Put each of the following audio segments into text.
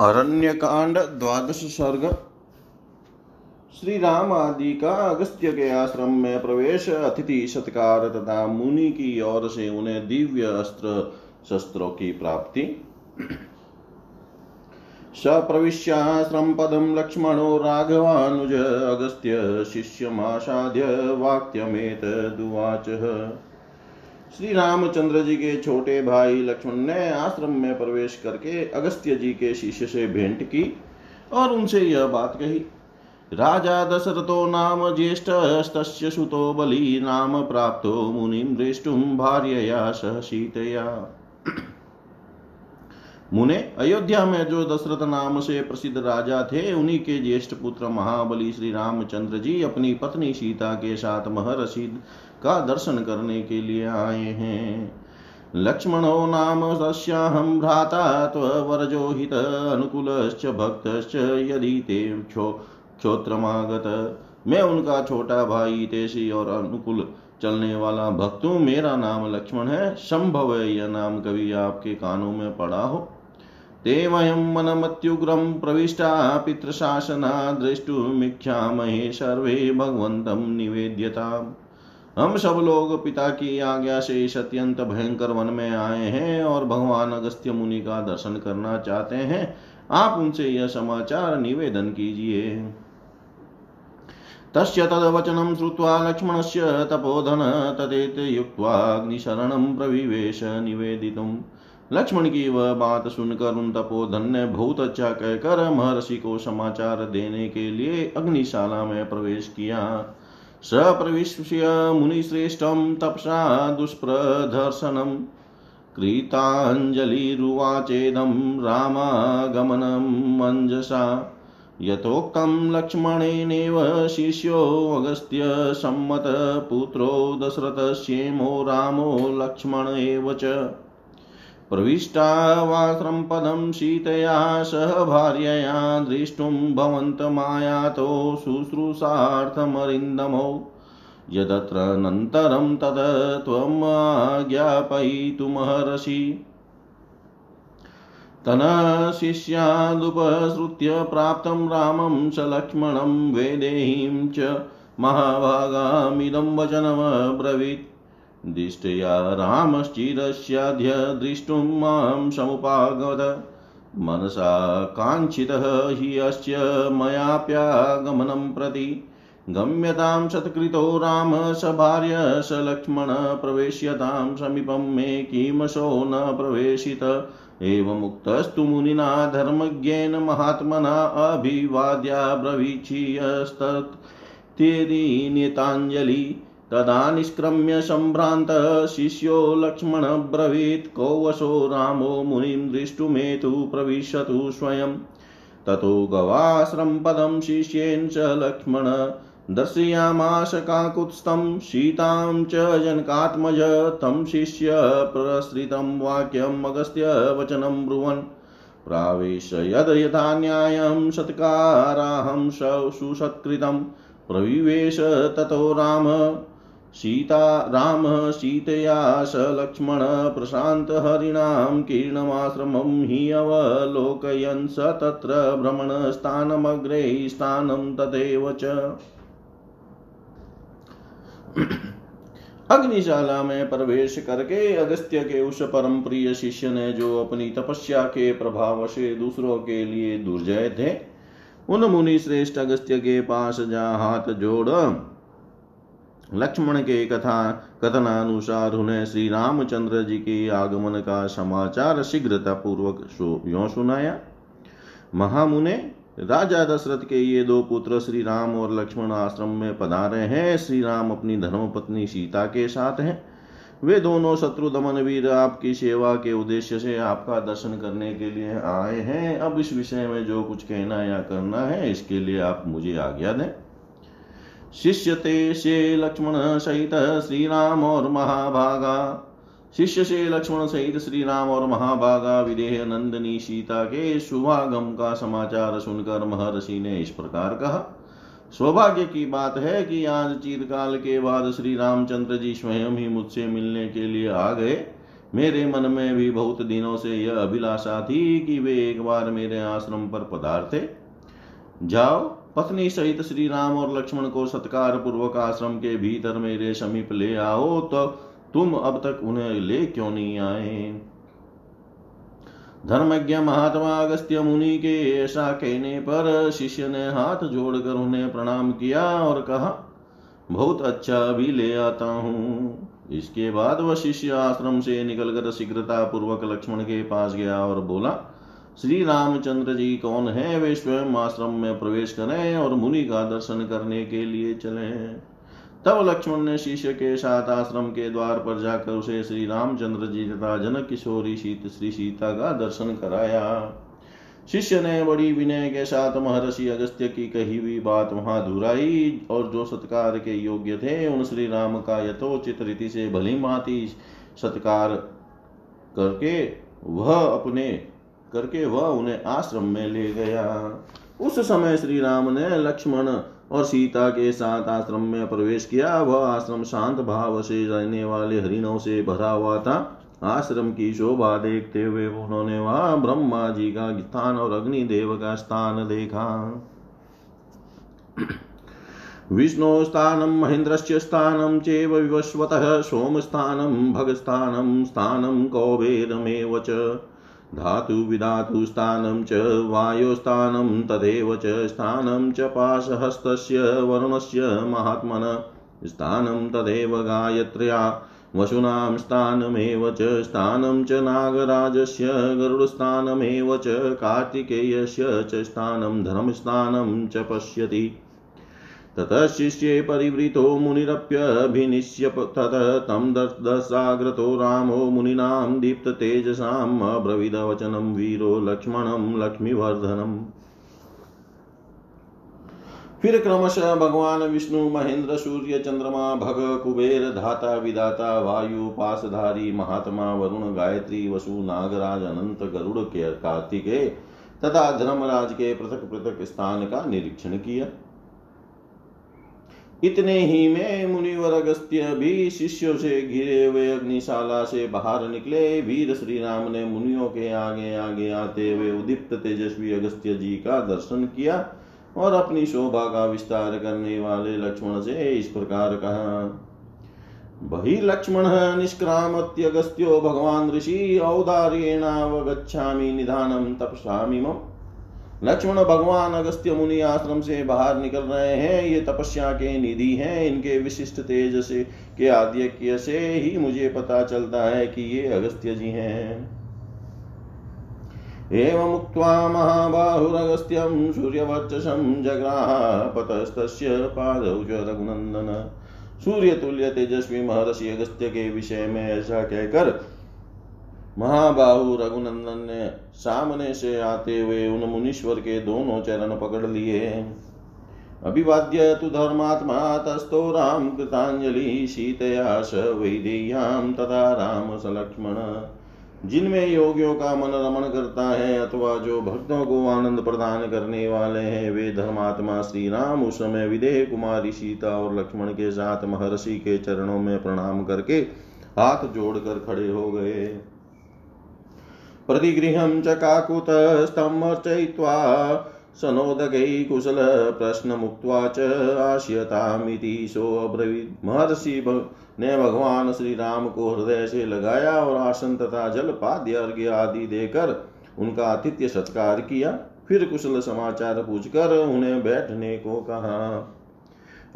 अरण्य कांड द्वादश सर्ग। श्री राम आदि का अगस्त्य के आश्रम में प्रवेश, अतिथि सत्कार तथा मुनि की ओर से उन्हें दिव्य अस्त्र, शस्त्रों की प्राप्ति। सप्रविश्याश्रम पदम लक्ष्मणो राघवानुज अगस्त्य शिष्यमासाद्य वाक्यमेतदुवाच श्री रामचंद्र जी के छोटे भाई लक्ष्मण ने आश्रम में प्रवेश करके अगस्त्य जी के शिष्य से भेंट की और उनसे यह बात कही, राजा दशरथो नाम ज्येष्ठ सुतो बलि नाम प्राप्तो मुनिम दृष्टुम भार्यया सह सीतया मुने, अयोध्या में जो दशरथ नाम से प्रसिद्ध राजा थे, उन्हीं के ज्येष्ठ पुत्र महाबली श्री रामचंद्र जी अपनी पत्नी सीता के साथ महर्षि का दर्शन करने के लिए आए हैं। लक्ष्मणो नाम तस्याहं भ्राता त्वरजो हित अनुकूलश्च भक्तश्च यदि ते क्षो क्षोत्रमागत। मैं उनका छोटा भाई तेसी और अनुकूल चलने वाला भक्त हूँ। मेरा नाम लक्ष्मण है। संभव है यह नाम कभी आपके कानों में पड़ा हो। ते वयं मनमत्युग्रं प्रविष्टा पितृशासना द्रष्टुमिच्छामहे सर्वे भगवन्तं निवेद्यताम्। हम सब लोग पिता की आज्ञा से इस अत्यंत भयंकर वन में आए हैं और भगवान अगस्त्य मुनि का दर्शन करना चाहते हैं। आप उनसे यह समाचार निवेदन कीजिए। तस्य तद्वचनं श्रुत्वा लक्ष्मणस्य तपोधन तदेत युक्त्वाग्निशरणं प्रविवेश निवेदितुम्। लक्ष्मण की वह बात सुनकर उन तपोधन ने बहुत अच्छा कहकर महर्षि को समाचार देने के लिए अग्निशाला में प्रवेश किया। स प्रविश्य मुनिश्रेष्ठं तपसा दुष्प्रदर्शनं। कृताञ्जलिरुवाचेदं रामागमनं मञ्जसा। यथोक्तं लक्ष्मणेनेव शिष्योऽगस्त्यसम्मतपुत्रो दशरथस्येमो रामो लक्ष्मण एव च। प्रविष्टा वाश्रमपदं सीतया सह भार्यया दृष्टुं भवन्तमायातो शुश्रूषार्थमरिन्दमौ। यदत्रनन्तरं तद त्वमाज्ञापयितुमहर्षि तनशिष्यादुपसृत्य प्राप्तं रामं स लक्ष्मणं वेदेहीं च महाभागामिदं वचनमब्रवीत्। दिष्टया रामश्चिरस्याद्य द्रष्टुं माँ समुपागत मनसा काङ्क्षितः हि अस्य मयाप्यागमनं प्रति। गम्यतां सत्कृतो राम स भार्य स लक्ष्मण प्रवेश्यतां समीपं मे किमशो न प्रवेशित। एवमुक्तस्तु मुनिना धर्मज्ञेन महात्मना अभिवाद्या ब्रवीचीयस्तत्तेदीनिताञ्जलि तदा निष्क्रम्य सम्भ्रान्तः शिष्यो लक्ष्मणब्रवीत् को वशो रामो मुनिं दृष्टुमेतु प्रविशतु स्वयं। ततो गवाश्रमपदं शिष्येन च लक्ष्मण दर्शयामाश काकुत्स्थं, सीतां च जनकात्मज, तं शिष्य प्रसृतं वाक्यम् अगस्त्य वचनं ब्रुवन्। प्रावेश यद् यथा न्यायं, सत्काराहं सुसत्कृतं, प्रविवेश ततो राम। सीता रामः, सीतया लक्ष्मण प्रशान्तहरिणां कीर्णमाश्रमं हि अवलोकयन् स तत्र भ्रमणस्थानमग्रे स्थानं च। अग्निशाला में प्रवेश करके अगस्त्य के उस परम प्रिय शिष्य ने जो अपनी तपस्या के प्रभाव से दूसरों के लिए दुर्जय थे, उन मुनि श्रेष्ठ अगस्त्य के पास जा हाथ जोड़ लक्ष्मण के कथा, कथनानुसार उन्हें श्री रामचंद्र जी के आगमन का समाचार शीघ्रता पूर्वक यो सुनाया। महामुने, राजा दशरथ के ये दो पुत्र श्री राम और लक्ष्मण आश्रम में पधारे हैं। श्री राम अपनी धर्मपत्नी सीता के साथ हैं। वे दोनों शत्रु दमन वीर आपकी सेवा के उद्देश्य से आपका दर्शन करने के लिए आए हैं। अब इस विषय में जो कुछ कहना या करना है, इसके लिए आप मुझे आज्ञा दें। शिष्य ते से लक्ष्मण सहित श्री राम और महाभागा। शिष्य से लक्ष्मण सहित श्री राम और महाभागा विदेह नंदनी सीता के शुभागम का समाचार सुनकर महर्षि ने इस प्रकार कहा। सौभाग्य की बात है कि आज चीरकाल के बाद श्री रामचंद्र जी स्वयं ही मुझसे मिलने के लिए आ गए। मेरे मन में भी बहुत दिनों से यह अभिलाषा थी कि वे एक बार मेरे आश्रम पर पधारते। जाओ पत्नी सहित श्री राम और लक्ष्मण को सत्कार पूर्वक आश्रम के भीतर मेरे समीप ले आओ तो तुम अब तक उन्हें ले क्यों नहीं आए? धर्मज्ञ महात्मा अगस्त्य मुनि के ऐसा कहने पर शिष्य ने हाथ जोड़कर उन्हें प्रणाम किया और कहा, बहुत अच्छा अभी ले आता हूँ। इसके बाद वह शिष्य आश्रम से निकलकर शीघ्रता पूर्वक लक्ष्मण के पास गया और बोला श्री रामचंद्र जी, कौन है वे स्वयं आश्रम में प्रवेश करें और मुनि का दर्शन करने के लिए चले? तब लक्ष्मण ने शिष्य के साथ आश्रम के द्वार पर जाकर उसे श्री रामचंद्र जी तथा जनक किशोरी शीत श्री सीता का दर्शन कराया। शिष्य ने बड़ी विनय के साथ महर्षि अगस्त्य की कही हुई बात वहाँ दुहराई और जो सत्कार के योग्य थे, उन श्री राम का यथोचित रीति से भली माती सत्कार करके वह अपने करके वह उन्हें आश्रम में ले गया। उस समय श्री राम ने लक्ष्मण और सीता के साथ आश्रम में प्रवेश किया। वह आश्रम शांत भाव से रहने वाले हरिणों से भरा हुआ था। आश्रम की शोभा देखते हुए उन्होंने वहाँ ब्रह्मा जी का स्थान और अग्निदेव का स्थान देखा। विष्णुस्थानं महेन्द्रस्य स्थानं, चेव विवस्वतः सोमस्थानं, भगस्थानं, स्थानं कौबेरमेव च। धातुविधातुस्थानं च, वायोस्थानं तदेव च, स्थानं च पाशहस्तस्य वरुणस्य महात्मन। स्थानं तदेव गायत्र्या, वसुनां स्थानमेव च, स्थानं च नागराजस्य, गरुडस्थानमेव च, कार्तिकेयस्य च, स्थानं धर्मस्थानं च पश्यति। ततः शिष्ये परिवृतो मुनिरप्यभिनिश्य ततः तं दशाग्रतो रामो मुनीनां दीप्ततेजसाम् अब्रवीदवचनं वीरो लक्ष्मणं लक्ष्मीवर्धनम्। फिर क्रमशः भगवान विष्णु, महेंद्र, सूर्य, चंद्रमा, भग, कुबेर, धाता विदाता वायु, पासधारी, महात्मा, वरुण, गायत्री, वसु, नागराज, अनंत, गरुड़ के कार्तिकेय तथा धर्मराज के पृथक पृथक स्थान का निरीक्षण किया। इतने ही में मुनिवर अगस्त्य भी शिष्यों से घिरे हुए अग्निशाला से बाहर निकले। वीर श्री राम ने मुनियों के आगे आगे आते हुए उदीप्त तेजस्वी अगस्त्य जी का दर्शन किया और अपनी शोभा का विस्तार करने वाले लक्ष्मण से इस प्रकार कहा, बही लक्ष्मण निष्क्रामत्यगस्त्यो भगवान ऋषि, औदार्येणावगच्छामि निधानम तपसामि मम। लक्ष्मण भगवान अगस्त्य मुनि आश्रम से बाहर निकल रहे हैं। ये तपस्या के निधि हैं। इनके विशिष्ट तेज से के आद्य से ही मुझे पता चलता है कि ये अगस्त्य जी हैं। एवं उक्त्वा महाबाहुरगस्त्यं सूर्यवर्चसं जग्राहपतस्तस्य पादौ च रघुनन्दन। सूर्यतुल्य तेजस्वी महर्षि अगस्त्य के विषय में ऐसा कहकर महाबाहु रघुनंदन ने सामने से आते हुए उन मुनीश्वर के दोनों चरण पकड़ लिए। अभिवाद्य तु धर्मात्मा तस्थो राम कृतांजलि सीतया स वैदेह्याम तथा राम स लक्ष्मण जिनमें योगियों का मन रमण करता है अथवा जो भक्तों को आनंद प्रदान करने वाले हैं, वे धर्मात्मा श्री राम, उस समय विदेह कुमारी सीता और लक्ष्मण के साथ महर्षि के चरणों में प्रणाम करके हाथ जोड़कर खड़े हो गए। प्रतिगृहं च काकुतस्तमर्चयित्वा सनोदगै कुशलप्रश्नमुक्त्वा च आश्यतामिति सोऽब्रवीत्। महर्षि ने भगवान श्री राम को हृदय से लगाया और आसन तथा जल पाद्य अर्घ्य आदि देकर उनका आतिथ्य सत्कार किया। फिर कुशल समाचार पूछकर उन्हें बैठने को कहा।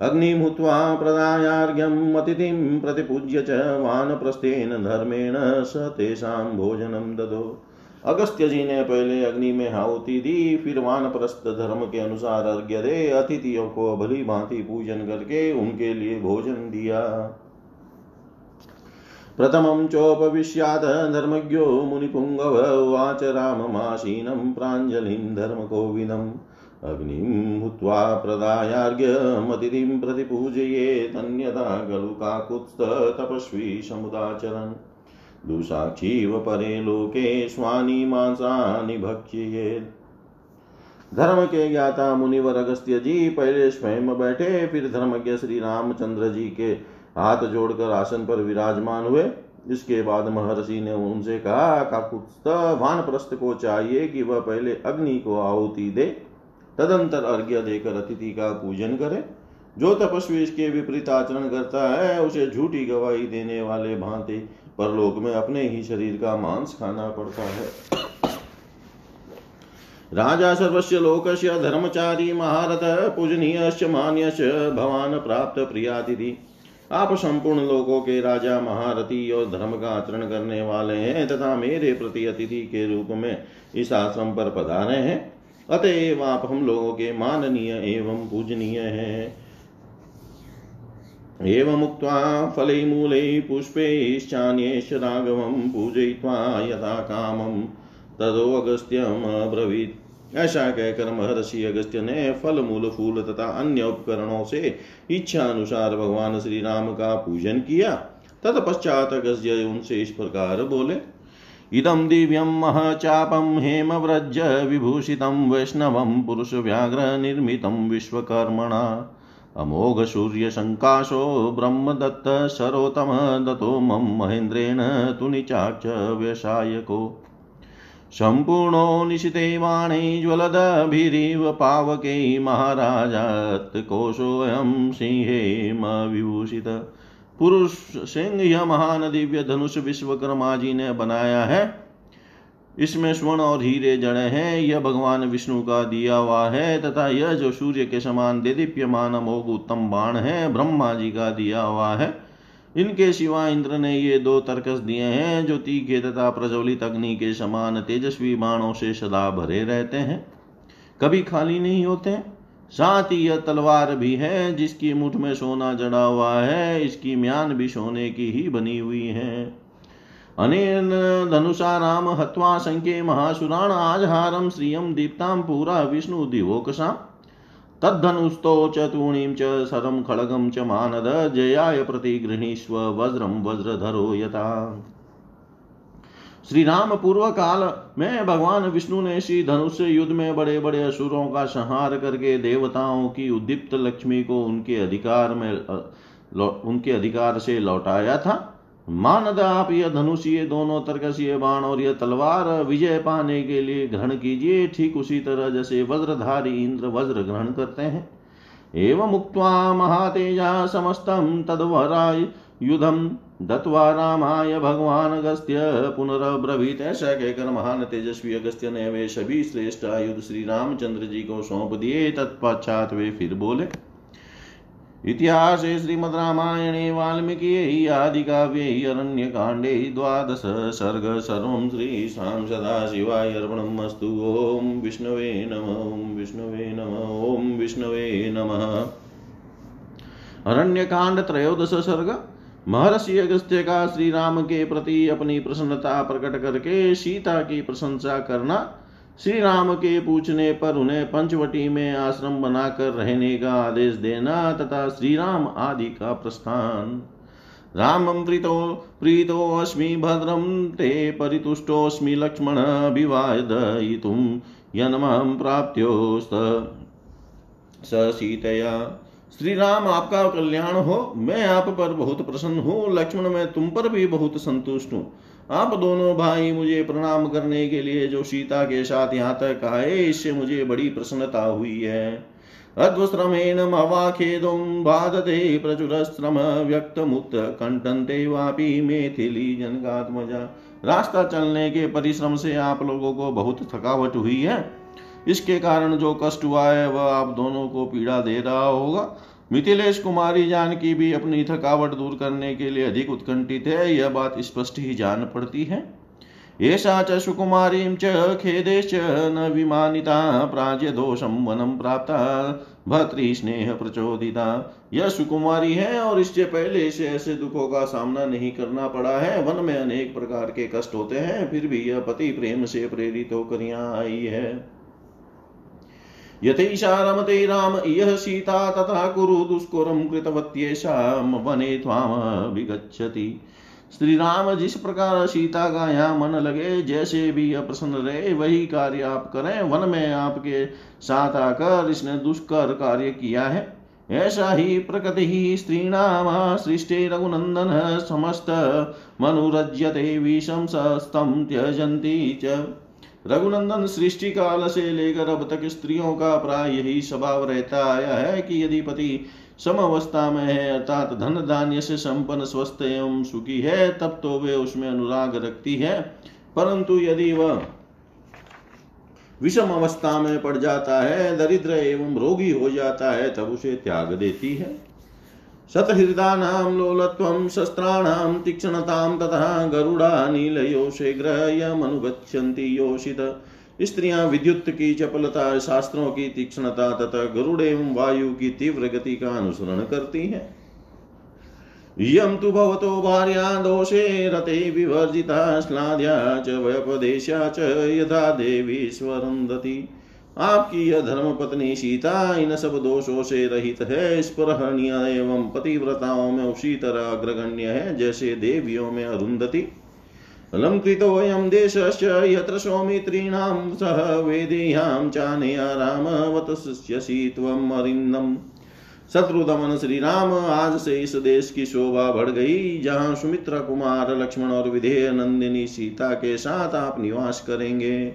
अग्निमुत्वा प्रदायार्घ्यम् प्रतिपूज्य च वानप्रस्थेन धर्मेण स तेषां भोजनं ददो। अगस्त्य जी ने पहले अग्नि में हाउती दी, फिर वानप्रस्थ धर्म के अनुसार अर्घ्य दे अतिथियों को भली भांति पूजन करके उनके लिए भोजन दिया। प्रथमं चोपविश्यात् धर्मज्ञो मुनिपुङ्गव उवाच राममासीनं प्राञ्जलिं धर्मकोविदम् अग्निं हुत्वा प्रदायार्घ्यमतिथिं प्रतिपूजयेदन्यथा खलु काकुत्स्थतपस्वी समुदाचरन्। दुसाक्षीव परे लोके स्वानि मांसानि भक्ष्येत्। धर्म के ज्ञाता मुनिवर अगस्त्य जी पहले स्वयं बैठे, फिर धर्मज्ञ श्री रामचंद्र जी के हाथ जोड़कर आसन पर विराजमान हुए। इसके बाद महर्षि ने उनसे कहा, काकुत्स्थ वानप्रस्थ को चाहिए कि वह पहले अग्नि को आहुति दे। तदंतर अर्घ्य देकर अतिथि का पूजन करे। जो तपस्वी इसके विपरीत आचरण करता है, उसे झूठी गवाही देने वाले भांति परलोक में अपने ही शरीर का मांस खाना पड़ता है। राजा सर्वस्य लोकस्य धर्मचारी महारथ पूजनीय मान्यश्च भवान प्राप्त प्रियातिथि आप संपूर्ण लोगों के राजा, महारथी और धर्म का आचरण करने वाले हैं तथा मेरे प्रति अतिथि के रूप में इस आश्रम पर पधारे हैं। अतएव आप हम लोगों के माननीय एवं पूजनीय हैं। एवमुक्त्वा फलैमूलै पुष्पैश्चान्यैश्च राघवं पूजयित्वा यथा कामं तदोऽगस्त्यमब्रवीत् ऐसा कहकर महर्षि अगस्त्य ने फल मूल फूल तथा अन्य उपकरणों से इच्छा अनुसार भगवान श्री राम का पूजन किया। तत्पश्चात अगस्त्य उनसे इस प्रकार बोले इदं दिव्यं महचापं हेमव्रज विभूषितं वैष्णवं पुरुषव्याघ्रनिर्मितं विश्वकर्मणा। अमोघसूर्यशङ्काशो ब्रह्मदत्त सरोतम दतो मम महेन्द्रेण तुनिचाक्ष व्यसायको। सम्पूर्णो निशिते वाणे ज्वलदभिरिव पावकै महाराजात्कोशोऽयं सिंहेमविभूषित पुरुष सिंह यह महान दिव्य धनुष विश्वकर्मा जी ने बनाया है। इसमें स्वर्ण और हीरे जड़े हैं। यह भगवान विष्णु का दिया हुआ है तथा यह जो सूर्य के समान देदीप्यमान मोग उत्तम बाण है, ब्रह्मा जी का दिया हुआ है। इनके सिवा इंद्र ने ये दो तर्कस दिए हैं जो तीखे तथा प्रज्वलित अग्नि के समान तेजस्वी बाणों से सदा भरे रहते हैं। कभी खाली नहीं होते। साथ ही यह तलवार भी है जिसकी मुठ में सोना जड़ा हुआ है, इसकी म्यान भी सोने की ही बनी हुई है। अनेन धनुषा राम हत्वा संख्य महासुराण आज हारम श्रियम दीप्ताम पूरा विष्णु दिवोकसा। तद्धनुस्तो च तूणीं च सरं खड्गं च मानद, जयाय प्रतिगृहीष्व वज्रम वज्रधरो यथा। श्री राम पूर्व काल में भगवान विष्णु ने श्री धनुष युद्ध में बड़े बड़े असुरों का संहार करके देवताओं की उद्दीप्त लक्ष्मी को उनके अधिकार में उनके अधिकार से लौटाया था। मानद आप यह धनुष, ये दोनों तरकसीय बाण और यह तलवार विजय पाने के लिए ग्रहण कीजिए। ठीक उसी तरह जैसे वज्रधारी इंद्र वज्र ग्रहण करते हैं। एवं मुक्त्वा महातेजा समस्तम तदवराय युधम दत्वा रामाय भगवान अगस्त्य पुनरब्रवीत। ऐसा कहकर महान तेजस्वी अगस्त्य ने वे सभी श्रेष्ठ आयुध श्री रामचंद्र जी को सौंप दिए। तत्पश्चात वे फिर बोले, इतिहासे श्रीमद्रामायणे वाल्मीकि आदिकाव्ये अरण्यकाण्डे द्वादश सर्ग सर्वं श्रीशां सदाशिवाय अर्पणम् अस्तु ॐ विष्णवे नम, ॐ विष्णवे नम, ॐ विष्णवे नमः। अरण्यकांड त्रयोदश सर्ग महर्षि अगस्त्य का श्री राम के प्रति अपनी प्रसन्नता प्रकट करके सीता की प्रशंसा करना श्री राम के पूछने पर उन्हें पंचवटी में आश्रम बनाकर रहने का आदेश देना तथा श्री राम आदि का प्रस्थान। रामं प्रीतो प्रीतोऽस्मि भद्रं, ते परितुष्टोऽस्मि लक्ष्मण अभिवादयितुं यन्मं प्राप्त्योस्त स सीतया। श्री राम आपका कल्याण हो। मैं आप पर बहुत प्रसन्न हूँ। लक्ष्मण, मैं तुम पर भी बहुत संतुष्ट हूँ। आप दोनों भाई मुझे प्रणाम करने के लिए जो सीता के साथ यहाँ तक आए, इससे मुझे बड़ी प्रसन्नता हुई है। अध्वश्रमेण मवाखेदुं बाधते, प्रचुरश्रम व्यक्तमुक्त कंटन्ते वापी मेथिली जनकात्मजा। रास्ता चलने के परिश्रम से आप लोगों को बहुत थकावट हुई है। इसके कारण जो कष्ट हुआ है, वह आप दोनों को पीड़ा दे रहा होगा। मिथिलेश कुमारी जानकी भी अपनी थकावट दूर करने के लिए अधिक उत्कंठित है, यह बात स्पष्ट ही जान पड़ती है। एषा च सुकुमारीं च खेदेश्च न विमानिता प्राज्यदोषं वनं प्राप्ता भर्तृस्नेह प्रचोदिता। यह सुकुमारी है और इससे पहले इसे ऐसे दुखों का सामना नहीं करना पड़ा है। वन में अनेक प्रकार के कष्ट होते हैं, फिर भी यह पति प्रेम से प्रेरित होकर यहाँ आई है। यथैषा रमते राम सीता तथा कुरु दुष्कुरं कृतवत्येषां वने त्वामभिगच्छति श्री राम जिस प्रकार सीता का यहाँ मन लगे, जैसे भी अप्रसन्न रहे, वही कार्य आप करें, वन में आपके साथ आकर इसने दुष्कर कार्य किया है। ऐसा ही प्रकृति ही स्त्रीणाम सृष्टि रघुनंदन, समस्त मनुरज्यते विषम सस्तम त्यजंती च। रघुनंदन सृष्टि काल से लेकर अब तक स्त्रियों का प्राय यही स्वभाव रहता आया है कि यदि पति सम अवस्था में है, अर्थात धन धान्य से संपन्न, स्वस्थ एवं सुखी है, तब तो वे उसमें अनुराग रखती है। परंतु यदि वह विषम अवस्था में पड़ जाता है, दरिद्र एवं रोगी हो जाता है, तब उसे त्याग देती है। शतहृदानां लोलत्वं शस्त्राणां तीक्ष्णतां तथा गरुड़ा नीलयो शीघ्रयमनुगच्छन्ति योषित। स्त्रियाँ विद्युत की चपलता, शास्त्रों की तीक्ष्णता तथा गरुड़ एवं वायु की तीव्र गति का अनुसरण करती है। यम तु भवतो भार्या दोषे रते विवर्जिता श्लाद्या च वयपदेशा च यथा देवी स्वरंदती आपकी यह धर्म पत्नी सीता इन सब दोषों से रहित है। स्पृहणीय एवं पतिव्रताओं में उसी तरह अग्रगण्य है, जैसे देवियों में अरुंधति। अलङ्कृतोऽयं देशश्च यत्र सौमित्रीणां सह वेदेयां चानया रामवतस्यसि त्वम् अरिन्दम्। शत्रुदमन श्री राम आज से इस देश की शोभा बढ़ गई, जहाँ सुमित्रा कुमार, लक्ष्मण और विधेय नंदिनी सीता के साथ आप निवास करेंगे।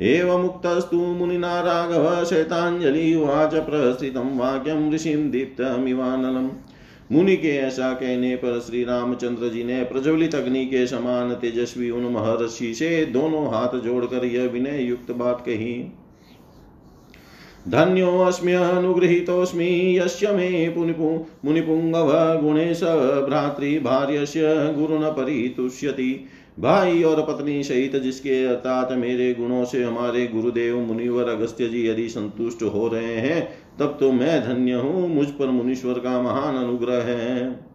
एवं मुक्तस्तु मुनिना राघव शैतांजलि उवाच प्रस्थितं वाक्यं ऋषिं दीप्तमिवानलम्। मुनि के ऐसा कहने पर श्री रामचंद्र जी ने प्रज्वलित अग्नि के समान तेजस्वी उन महर्षि से दोनों हाथ जोड़कर यह विनय युक्त बात कही। धन्योऽस्म्यनुगृहीतोऽस्मि, यस्य मे पुनिपु मुनिपुङ्गव गुणेश भ्रातृभार्यस्य गुरुन परितुष्यति। भाई और पत्नी सहित जिसके अर्थात मेरे गुणों से हमारे गुरुदेव मुनिवर अगस्त्य जी यदि संतुष्ट हो रहे हैं, तब तो मैं धन्य हूँ, मुझ पर मुनीश्वर का महान अनुग्रह है।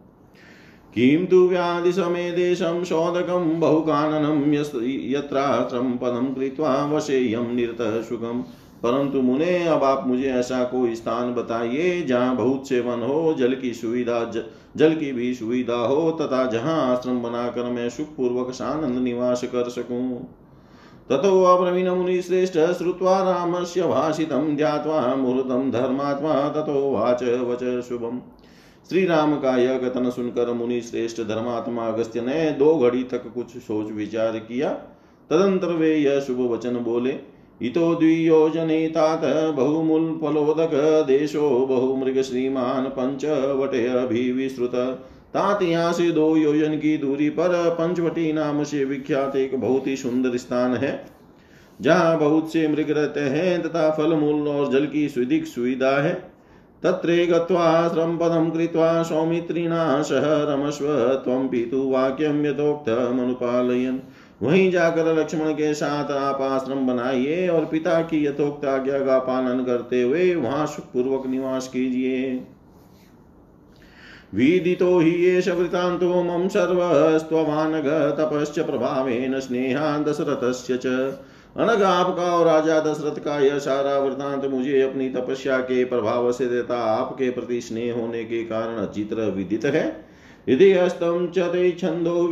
किं तु व्याधिसमेदेशं शोदकं बहुकाननं यत्रात्रं पदं कृत्वा वशेयं निरतः सुखम् परंतु मुने, अब आप मुझे ऐसा कोई स्थान बताइए जहाँ बहुत सेवन हो, जल की सुविधा जल की भी सुविधा हो तथा जहाँ आश्रम बनाकर मैं सुख पूर्वक सानंद निवास कर सकूँ। ततो अब्रवीण मुनिश्रेष्ठ श्रुत्वा रामस्य भाषितं ध्यात्वा मुहूर्तं धर्मात्मा ततो वाच वच शुभम। श्री राम का यह कथन सुनकर मुनि श्रेष्ठ धर्मात्मा अगस्त्य ने दो घड़ी तक कुछ सोच विचार किया। तदंतर वे यह शुभ वचन बोले। इतो द्वियोजने तात बहुमूलफलोदक देशो बहुमृग श्रीमान पंचवटयभिविश्रुत तात यहाँ से दो योजन की दूरी पर पंचवटी नाम से विख्यात एक बहुत ही सुंदर स्थान है, जहाँ बहुत से मृग रहते हैं तथा फल मूल और जल की सुधिक सुविधा है। तत्रे गत्वा श्रमपदं कृत्वा सौमित्रिणा सह रमस्व त्वं पितु वाक्यं यथोक्तमनुपालयन्। वहीं जाकर लक्ष्मण के साथ आप आश्रम बनाइए और पिता की यथोक्त आज्ञा का पालन करते हुए वहाँ सुखपूर्वक निवास कीजिए। विदितो हि एष वृतान्तो मम सर्वस्त्ववानघ तपश्च प्रभावेन स्नेहा दशरथस्य च। अनग आपका और राजा दशरथ का यह सारा वृतांत मुझे अपनी तपस्या के प्रभाव से देता, आपके प्रति स्नेह होने के कारण चित्र विदित है। हस्तं च ते छन्दो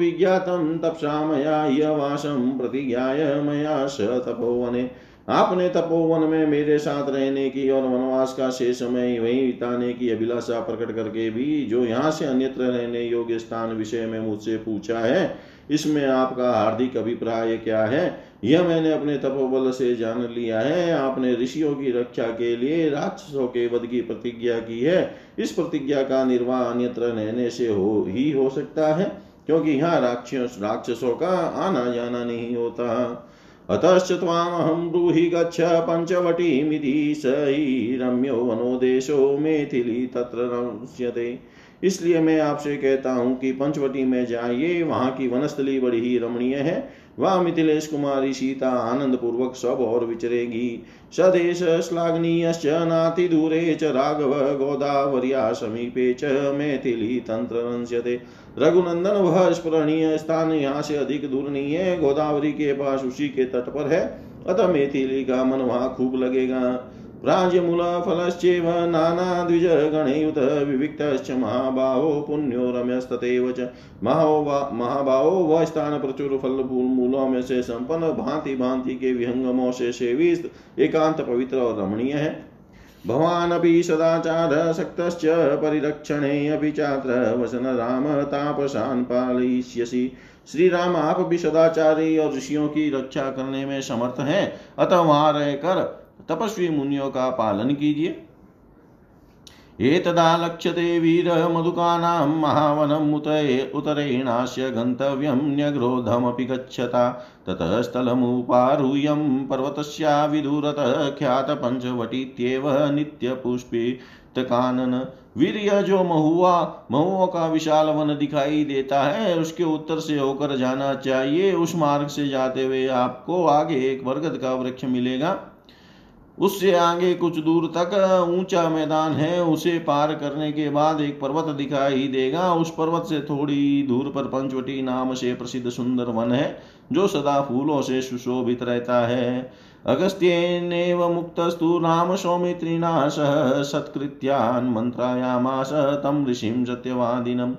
तपसा यवासं प्रतिज्ञाय मया स तपोवने। आपने तपोवन में मेरे साथ रहने की और वनवास का शेष समय वहीं बिताने की अभिलाषा प्रकट करके भी जो यहाँ से अन्यत्र रहने योग्य स्थान विषय में मुझसे पूछा है इसमें आपका हार्दिक अभिप्राय क्या है? यह मैंने अपने तपोबल से जान लिया है। आपने ऋषियों की रक्षा के लिए राक्षसों के वध की प्रतिज्ञा की है। इस प्रतिज्ञा का निर्वाह अन्यत्र रहने से हो ही हो सकता है, क्योंकि यहाँ राक्षस राक्षसों का आना जाना नहीं होता। अतश्च त्वामहं ब्रूहि गच्छ पञ्चवटीमिति स रम्यो वनो देशो मेथिली तत्र रंस्यते इसलिए मैं आपसे कहता हूँ कि पंचवटी में जाइए, वहाँ की वनस्थली बड़ी ही रमणीय है। वह मिथिलेश कुमारी, सीता आनंद पूर्वक सब और विचरेगी। सदेश श्लाघनीयश्च, नाति दूरे च, राघव गोदावरिया समीपे च, मैथिली तंत्र रघुनंदन वह स्मरणीय स्थान यहाँ से अधिक दूर नहीं है, गोदावरी के पास उसी के तट पर है। अतः मैथिली का मन वहाँ खूब लगेगा। प्राज्यमूलफलश्चैव नानाद्विजगणयुत विविक्तश्च महाबाहो पुण्यो रम्यस्तथैव च महाबाहो वह स्थान प्रचुर फल मूलों में से संपन्न भांति भांति के विहंगमों से एकांत पवित्र और रमणीय है। भवानपि सदाचारसक्तश्च परिरक्षणे अपि चात्र वसन राम तापसान् पालयिष्यसि। श्री राम आप भी सदाचारी और ऋषियों की रक्षा करने में समर्थ हैं। अतः वहाँ रहकर तपस्वी मुनियों का पालन कीजिए। एतदा लक्ष्यते वीरमधुकानां महावनम् उत उतरेणास्य गन्तव्यं न्यग्रोधमपि गच्छता। ततः स्थलमुपारुह्यं पर्वतस्या विदुरतः ख्यातपञ्चवटीत्येव नित्यपुष्पितकानन वीर्य जो महुआ महुओं का विशाल वन दिखाई देता है। उसके उत्तर से होकर जाना चाहिए। उस मार्ग से जाते हुए आपको आगे एक बरगद का वृक्ष मिलेगा। उससे आगे कुछ दूर तक ऊँचा मैदान है, उसे पार करने के बाद एक पर्वत दिखाई देगा। उस पर्वत से थोड़ी दूर पर पंचवटी नाम से प्रसिद्ध सुंदर वन है, जो सदा फूलों से सुशोभित रहता है। अगस्त्येनेव मुक्तस्तु राम सौमित्रिणा सह सत्कृत्यान् मंत्रायामास तम ऋषिम सत्यवादिनम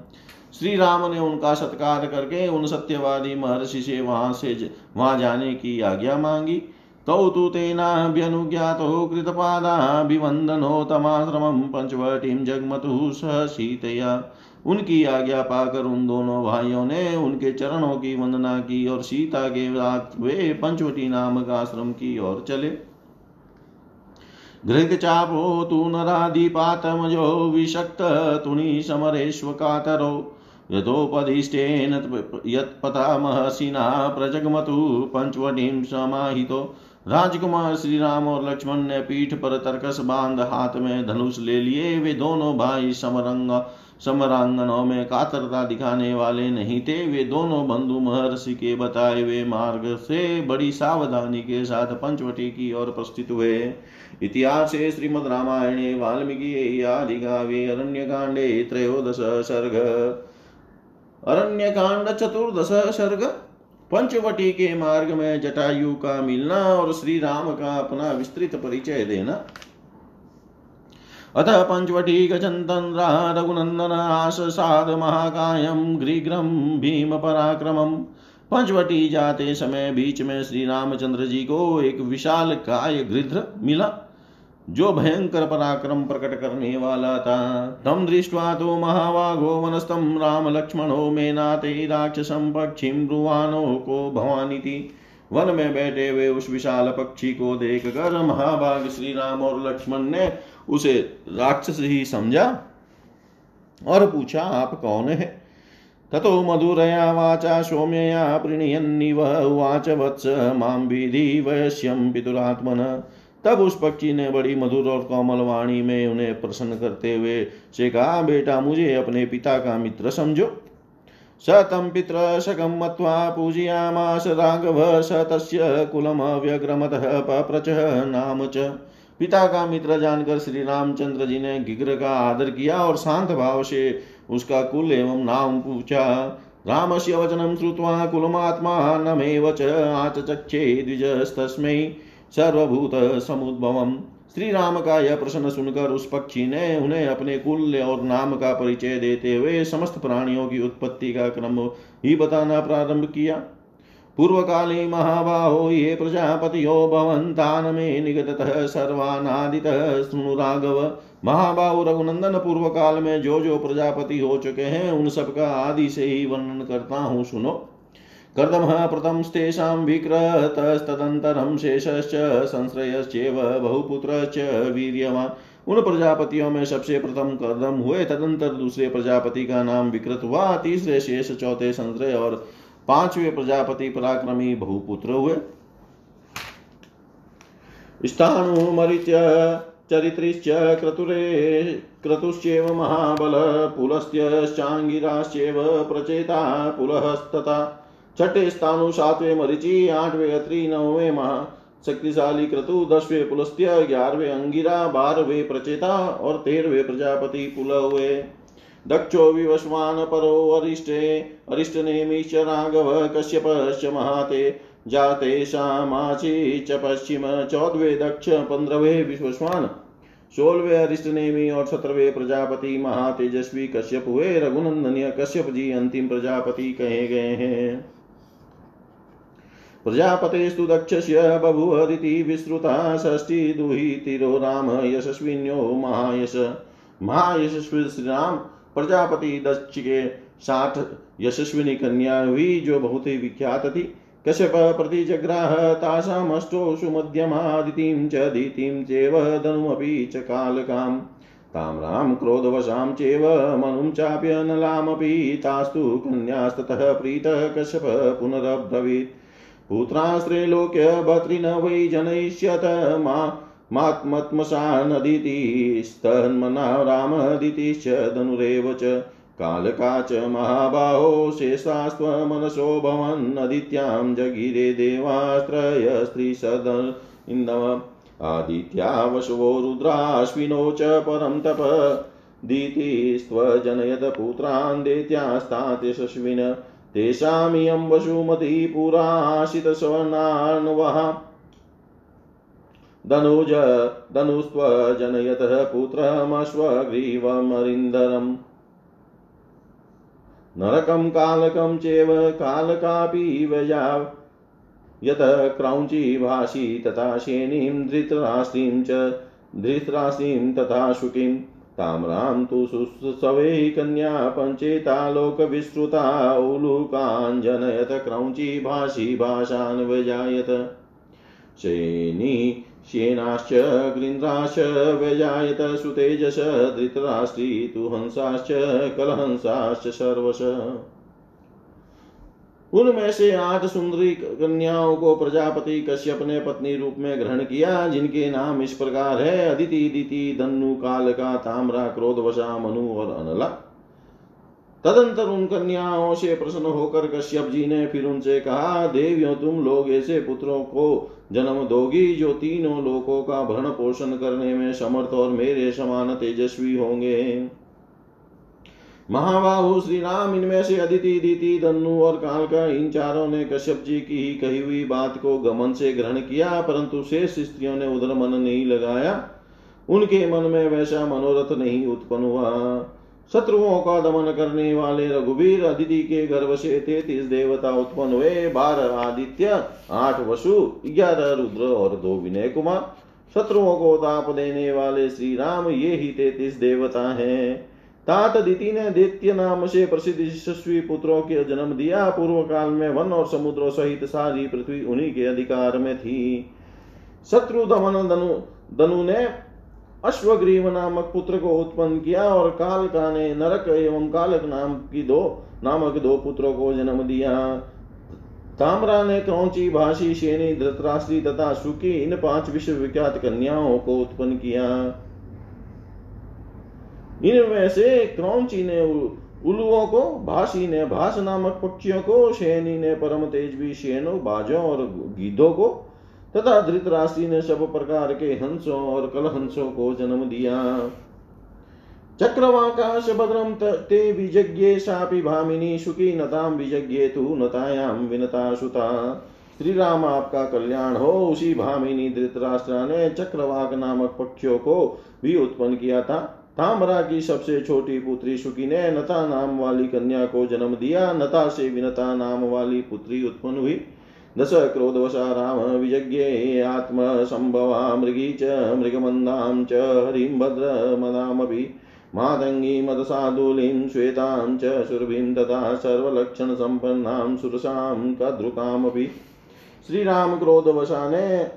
श्री राम ने उनका सत्कार करके उन सत्यवादी महर्षि से वहाँ से वहाँ जाने की आज्ञा मांगी। तौ तु तेनाभ्यनुज्ञातो कृतपादाभिवन्दनोतमाश्रमं पंचवटीं जगमतु स सीतया। उनकी आज्ञा पाकर उन दोनों भाइयों ने उनके चरणों की वंदना की और सीता के साथ वे पंचवटी नामक आश्रम की ओर चले। घृगचापो तु नराधिपातमजो विषक्त तुनि समरेष्वकातरो यथोपदिष्टेन यत्पथामहसिना प्रजगमतु पंचवटीं समाहितो। राजकुमार श्री राम और लक्ष्मण ने पीठ पर तरकस बाँध हाथ में धनुष ले लिए। वे दोनों भाई समरंग, समरांगनों में कातरता दिखाने वाले नहीं थे। वे दोनों बंधु महर्षि के बताए हुए मार्ग से बड़ी सावधानी के साथ पंचवटी की ओर प्रस्थित हुए। इतिहास श्रीमद रामायणे, वाल्मीकि अरण्य कांडे त्रयोदश सर्ग। अरण्य कांड चतुर्दश सर्ग। पंचवटी के मार्ग में जटायु का मिलना और श्री राम का अपना विस्तृत परिचय देना। अतः पंचवटी गजन्तन्द्रा रघुनंदन आस, साध, महाकायम, ग्रीग्रम, भीम पराक्रमम। पंचवटी जाते समय बीच में श्री रामचंद्र जी को एक विशाल काय गृध्र मिला। जो भयंकर पराक्रम प्रकट करने वाला था, तम दृष्ट्वा तो महावाघो वनस्तम राम लक्ष्मणो मेनाते राक्षसम पक्षी ब्रुवानो को भवानी थी वन में बैठे हुए उस विशाल पक्षी को देख कर महाभाग श्री राम और लक्ष्मण ने उसे राक्षस ही समझा और पूछा, आप कौन है? ततो मधुरया वाचा सौम्यया प्रणयन्निव उवाच वत्स माँ विधि वयस्यं पितुरात्मन। तब उस पक्षी ने बड़ी मधुर और कोमल वाणी में उन्हें प्रसन्न करते हुए से कहा, बेटा, मुझे अपने पिता का मित्र समझो। स तम पित्र शकम मत्वा पूजयामास राघव स तस्य कुलमव्यग्रमतः पप्रच नाम च। पिता का मित्र जानकर श्री रामचंद्र जी ने गिग्र का आदर किया और शांत भाव से उसका कुल एवं नाम पूछा, राम से वचनम श्रुवा कुलमात्मा नमेव च आचचक्षे द्विजस्तस्मै। सर्वभूत समुद्भवम श्री राम का यह प्रश्न सुनकर उस पक्षी ने उन्हें अपने कुल और नाम का परिचय देते हुए समस्त प्राणियों की उत्पत्ति का क्रम ही बताना प्रारंभ किया। पूर्व काले महाबाहो, ये प्रजापतियो भवंतान में निगत सर्वानादित सुनु राघव। महाबाहु रघुनंदन पूर्व काल में जो जो प्रजापति हो चुके हैं, उन सबका आदि से ही वर्णन करता हूँ, सुनो। कर्दमः प्रथमस्तेषां विक्रतस्तदन्तरं शेषश्च, संश्रयश्चेव बहुपुत्रश्च वीर्यवान्। उन प्रजापतियों में सबसे प्रथम कर्दम हुए, तदंतर दूसरे प्रजापति का नाम विकृत हुआ, तीसरे शेष, चौथे संश्रय और पांचवे प्रजापति पराक्रमी बहुपुत्र हुए। स्थाणुमरिच चरित्रिश्च, क्रतुरे, क्रतुश्चेव महाबल पुलस्त्यश्चाङ्गिराश्चेव प्रचेता पुलहस्तता। छठे स्थानु सातवें मरिचि, आठवें अत्रि नौवे महा शक्तिशाली क्रतु, दसवें पुलस्त्य ग्यारहवें अंगिरा बारहवें प्रचेता और तेरहवें प्रजापति पुल हुए। दक्षो विवस्वान परो अरिष्टे अरिष्ट नेमिश्च राघव कश्यपश्च महाते, जाते शामाची च पश्चिम, चौदवे दक्ष पंद्रहवे विश्वस्वान, सोलवे अरिष्ट नेमी और सत्रहवे प्रजापति महातेजस्वी कश्यप हुए। रघुनंदनीय कश्यप जी अंतिम प्रजापति कहे गए हैं। प्रजापतेस्तु दक्षस्य विश्रुता षष्ठी दुहितिरो राम यशस्विन्यो महायश महायशस्वी श्रीराम प्रजापति दक्ष के साठ यशस्विनी कन्या हुई, जो बहुत ही विख्यात थी। कश्यप, प्रतिजग्राह तासामष्टो सुमध्यमादितिं च दीतिं चेव धनुमपि च कालकाम्। ताम्रां क्रोधवशां चेव मनुं चाप्यनलामपि तास्तु कन्यास्ततः प्रीतः कश्यप पुनरब्रवीत्। पुत्रास्त्रैलोक्य भर्तृन वै जनयिष्यत मा मात्मत्मसा नदितिस्तन्मना रामदितिश्च धनुरेव च, कालका च महाबाहो शेषास्त्वमनसो भवन्नदित्यां जगिरे देवास्त्रयस्त्रीसद इन्दम आदित्या वशवो रुद्राश्विनो च परं तप। दीतिस्त्वजनयत पुत्रान् दैत्यास्तात् यशस्विन तेषामियं वसुमती पुराशितसवर्णान्वः। धनुज, धनुस्त्वजनयतः पुत्रमश्वग्रीवमरिन्दरम्। नरकं, कालकं चेव कालकापि वया यत क्रौञ्ची भाषी तथा श्रेणीं धृतराष्ट्रीं च धृतराष्ट्रीं तथा शुकीं ताम्रां तु सुसवे कन्या पञ्चेतालोकविश्रुता उलूकाञ्जनयत, क्रौञ्ची भाषी भाषान् व्यजायत। श्रेणी श्येनाश्च गृन्द्राश्च व्यजायत सुतेजस धृतराष्ट्री तु हंसाश्च कलहंसाश्च, सर्वश। उनमें से आठ सुंदरी कन्याओं को प्रजापति कश्यप ने पत्नी रूप में ग्रहण किया, जिनके नाम इस प्रकार है, अदिति, दिति धनु कालका, ताम्रा, क्रोधवशा, मनु और अनला। तदंतर उन कन्याओं से प्रसन्न होकर कश्यप जी ने फिर उनसे कहा, देवियों, तुम लोग ऐसे पुत्रों को जन्म दोगी जो तीनों लोकों का भरण पोषण करने में समर्थ और मेरे समान तेजस्वी होंगे। महाबाहु श्री राम, इनमें से अदिति दीति धनु और काल का इन चारों ने कश्यप जी की ही कही हुई बात को गमन से ग्रहण किया, परंतु शेष स्त्रियों ने उधर मन नहीं लगाया। उनके मन में वैसा मनोरथ नहीं उत्पन्न हुआ। शत्रुओं का दमन करने वाले रघुवीर अदिति के गर्भ से तैतीस देवता उत्पन्न हुए। बारह आदित्य, आठ वसु, ग्यारह रुद्र और दो विनय कुमार। शत्रुओं को ताप देने वाले श्री राम, ये ही तैतीस देवता हैं। तात दिति ने दैत्य नाम से प्रसिद्ध यशस्वी पुत्रों के जन्म दिया। पूर्व काल में वन और समुद्रों सहित सारी पृथ्वी उन्हीं के अधिकार में थी। शत्रु दमन दनु दनु ने अश्वग्रीव नामक पुत्र को उत्पन्न किया और कालका ने नरक एवं कालक नाम की दो, नामक दो पुत्रों को जन्म दिया। ताम्रा ने क्रौची, भाषी, शेनी, धृतराष्ट्री तथा सुखी इन पाँच विश्वविख्यात कन्याओं को उत्पन्न किया। इनमें से क्रौची ने उलुओं को भाषी ने भाष नामक पक्षियों को शेनी ने परम तेजवी शेनो बाजों और गीधों को तथा धृतराष्ट्री ने सब प्रकार के हंसों और कलहंसों को जन्म दिया चक्रवाकाश भद्रम ते विजज्ञे शापि भामिनी सुखी नताम विजज्ञे तु नतायाम विनता सुता श्री राम आपका कल्याण हो उसी भामिनी धृतराष्ट्र ने चक्रवाक नामक पक्षियों को भी उत्पन्न किया था तामरा की सबसे छोटी पुत्री सुखी ने नता नाम वाली कन्या को जन्म दिया। नता से विनता नाम वाली पुत्री उत्पन्न हुई। दश क्रोधवशा राम विजज्ञे आत्मसम्भवा मृगी च, मृगमन्दां च, हरिं भद्रमदामपि मातङ्गीं मदसाधुलीं श्वेतां च सुरभिं तथा सर्वलक्षणसम्पन्नां, सुरसां, कद्रुकामपि। श्रीराम क्रोधवशा ने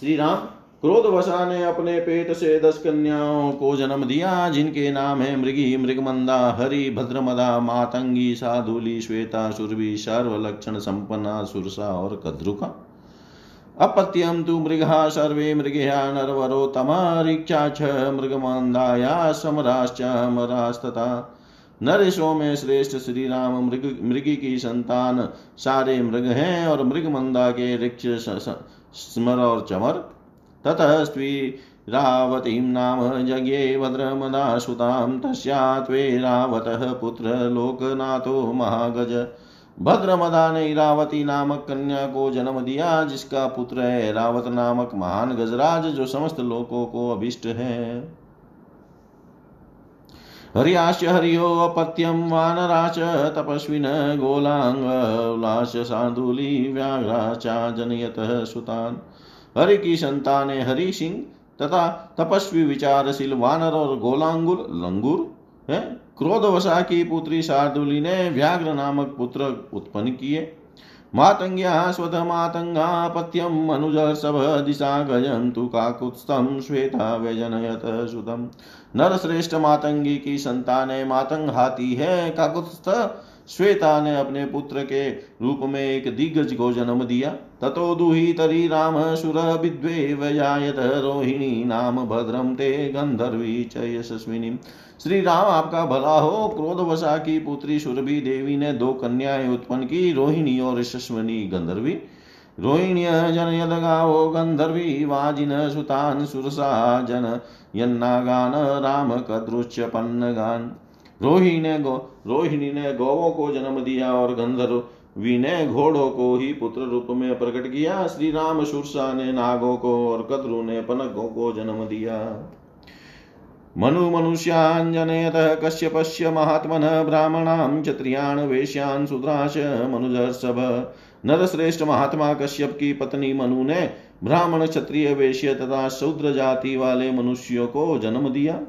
श्रीराम क्रोधवशा ने अपने पेट से दस कन्याओं को जन्म दिया, जिनके नाम है मृगी, मृगमंदा, हरि, भद्रमदा, मातंगी, साधुली, श्वेता, सुरभि सर्वलक्षण संपन्ना, सुरसा और कद्रुका। अपत्यम तु मृगा सर्वे मृगया नरवरो तमारिक्षा छ मृगमंदाया समराश्च मरास्तता। नरेशों में श्रेष्ठ श्री राम मृग, मृगी की संतान सारे मृग हैं और मृगमंदा के ऋक्ष स्मर और चमर। ततः रावतीं नाम जज्ञे भद्रमदासुतां तस्या रावतः पुत्र लोकनाथो महागज। भद्रमदा ने रावती नामक कन्या को जन्म दिया, जिसका पुत्र है रावत नामक महान गजराज, जो समस्त लोकों को अभिष्ट है। हर्याश्च हर्योऽपत्यं वानराश्च तपस्विन गोलाङ्गलाश साधुली व्याघ्रा चा जनयतः सुतान्। हरि की संतान हरि सिंह तथा तपस्वी विचारशील वानर और गोलांगुल लंगूर, है? क्रोधवशा की पुत्री शार्दुली ने व्याघ्र नामक पुत्र उत्पन्न किए। मातंग्या मातंगा स्वधमातङ्गा पत्यम् अनुजर्षभ दिशा गजन्तु काकुत्स्थं श्वेता व्यजनयत सुतम। नरश्रेष्ठ मातंगी की संतान मातंग हाथी है, काकुत्स्थ श्वेता ने अपने पुत्र के रूप में एक दिग्गज को जन्म दिया। ततो दुहितरी राम सुर विद्वे वजायत रोहिणी नाम भद्रम ते गंधर्वी च यशस्विनी। श्री राम आपका भला हो, क्रोध क्रोधवशा की पुत्री सुरभि देवी ने दो कन्याएँ उत्पन्न की, रोहिणी और यशस्विनी गंधर्वी। रोहिण्य जन गावो गंधर्वी, वाजिन सुतान सुरसा जन यन्नागान राम कदृश्य पन्नगान रोहिणी गो रोहिणी ने गौवों को जन्म दिया और गंधर्वी ने घोड़ों को ही पुत्र रूप में प्रकट किया। श्री राम सुरसा ने नागों को और कद्रु ने पनकों को जन्म दिया। मनु मनुष्याञ्जनेत कश्यपश्य महात्मन ब्राह्मणां क्षत्रियान् वेश्यान् शूद्राश मनुजर्षभ। नरश्रेष्ठ महात्मा कश्यप की पत्नी मनु ने ब्राह्मण क्षत्रिय वेश्य तथा शूद्र जाति वाले मनुष्यों को जन्म दिया।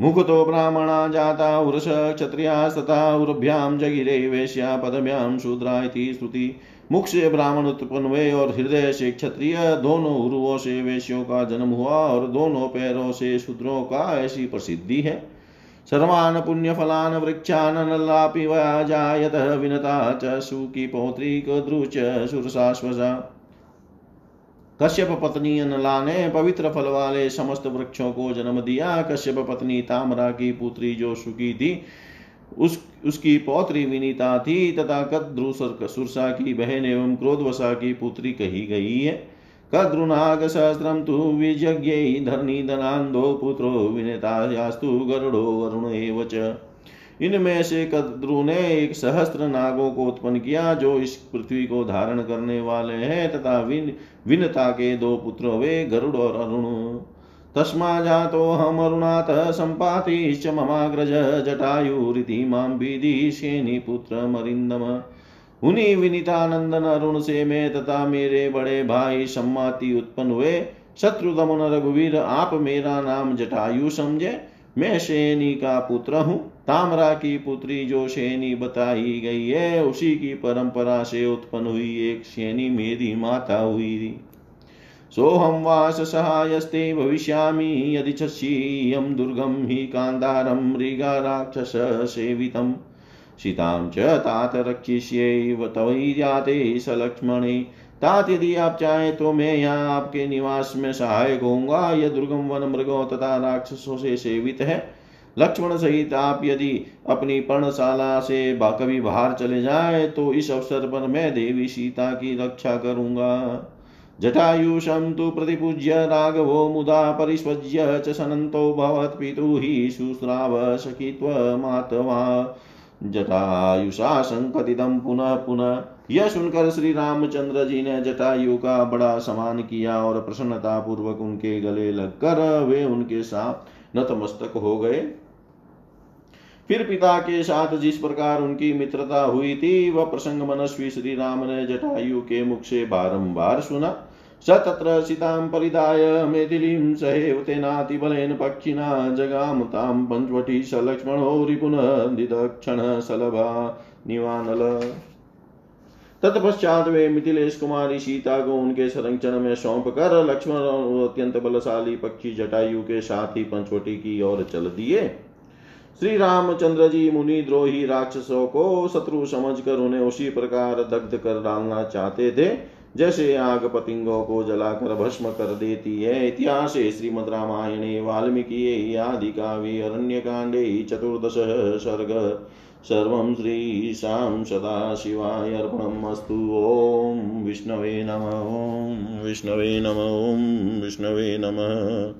मुकुतो ब्राह्मणा जाता उरस क्षत्रियास्तथा उर्भ्यां जगिरे वेश्या पदभ्यां शूद्रा इति श्रुति मुख से ब्राह्मण उत्पन्न हुए और हृदय से क्षत्रिय, दोनों उर्वों से वेश्यों का जन्म हुआ और दोनों पैरों से शूद्रों का ऐसी प्रसिद्धि है। सर्वान् पुण्यफलान् वृक्षान् नल्लापि जायत विनता च सुकी पौत्री कद्रुच कश्यप पत्नी अनला ने पवित्र फल वाले समस्त वृक्षों को जन्म दिया। कश्यप पत्नी तामरा की पुत्री जो सुखी थी उस, उसकी पौत्री विनीता थी तथा कद्रु सुरसा की बहन एवं क्रोधवसा की पुत्री कही गई है। कद्रुनाग सहस्रम तु विजज्ञ धरणी धनांदो पुत्रो विनेतायास्तु गरुड़ो वरुण एव इनमें से कद्रु ने एक सहस्त्र नागों को उत्पन्न किया जो इस पृथ्वी को धारण करने वाले हैं तथा विनता के दो पुत्र वे गरुड़ और अरुण। तस्मा जातोऽहमरुणातः सम्पातिश्च ममाग्रज जटायुरिति माँ विदिशेनि पुत्रमरिन्दम उन्हीं विनीतानंदन अरुण से मैं तथा मेरे बड़े भाई सम्माति उत्पन्न हुए शत्रुदमन रघुवीर आप मेरा नाम जटायु समझे। मैं शेनी का पुत्र हूँ। तामरा की पुत्री जो शेनी बताई गई है, उसी की परंपरा से उत्पन्न हुई एक शेनी मेरी माता हुई सोऽहं वास सहायस्ते भविष्यामि, यदि छस्यीयं दुर्गं हि कान्तारं मृगाराक्षससेवितम् सीतां च तात रक्षिष्यैव तवैर्याते स लक्ष्मणे। तात यदि आप चाहे तो मैं यहाँ आपके निवास में सहायक होऊँगा। यह दुर्गम वन मृगों तथा राक्षसों से सेवित है। लक्ष्मण सहित आप यदि अपनी पर्णशाला से कभी बाहर चले जाए तो इस अवसर पर मैं देवी सीता की रक्षा करूँगा। जटायुषं तु प्रतिपूज्य राघवो मुदा परिष्वज्य च सनन्तो भवत्पितुः शुश्राव सखित्वमातवा जटायुषा संकथितम पुनः पुनः यह सुनकर श्री रामचंद्र जी ने जटायु का बड़ा समान किया और प्रसन्नता पूर्वक उनके गले लगकर वे उनके साथ नतमस्तक हो गए। फिर पिता के साथ जिस प्रकार उनकी मित्रता हुई थी, वह प्रसंग मनस्वी श्री राम ने जटायु के मुख से बारंबार सुना। स तत्र सितां परिदाय मेथिलीं सहेव तेनातिबलेन पक्षिणा जगाम तां पञ्चवटी स लक्ष्मणो रिपुनः दिदक्षण सलभा निवानल। तत्पश्चात वे मिथिलेश कुमारी सीता को उनके संरक्षण में सौंप कर लक्ष्मण और अत्यंत बलशाली पक्षी जटायु के साथ ही पंचवटी की ओर चल दिए। श्री रामचंद्र जी मुनि द्रोही राक्षसों को शत्रु समझकर उन्हें उसी प्रकार दग्ध कर डालना चाहते थे। जैसे आग पतिंगों को जलाकर भस्म कर देती है। इतिहास श्रीमद रामायणे, वाल्मीकि, आदि काव्य अरण्य कांडे चतुर्दश सर्ग। सर्व श्रीशां सदाशिवाय अर्पणमस्तु ॐ विष्णवे नम। ॐ विष्णवे नम। ॐ विष्णवे नमः।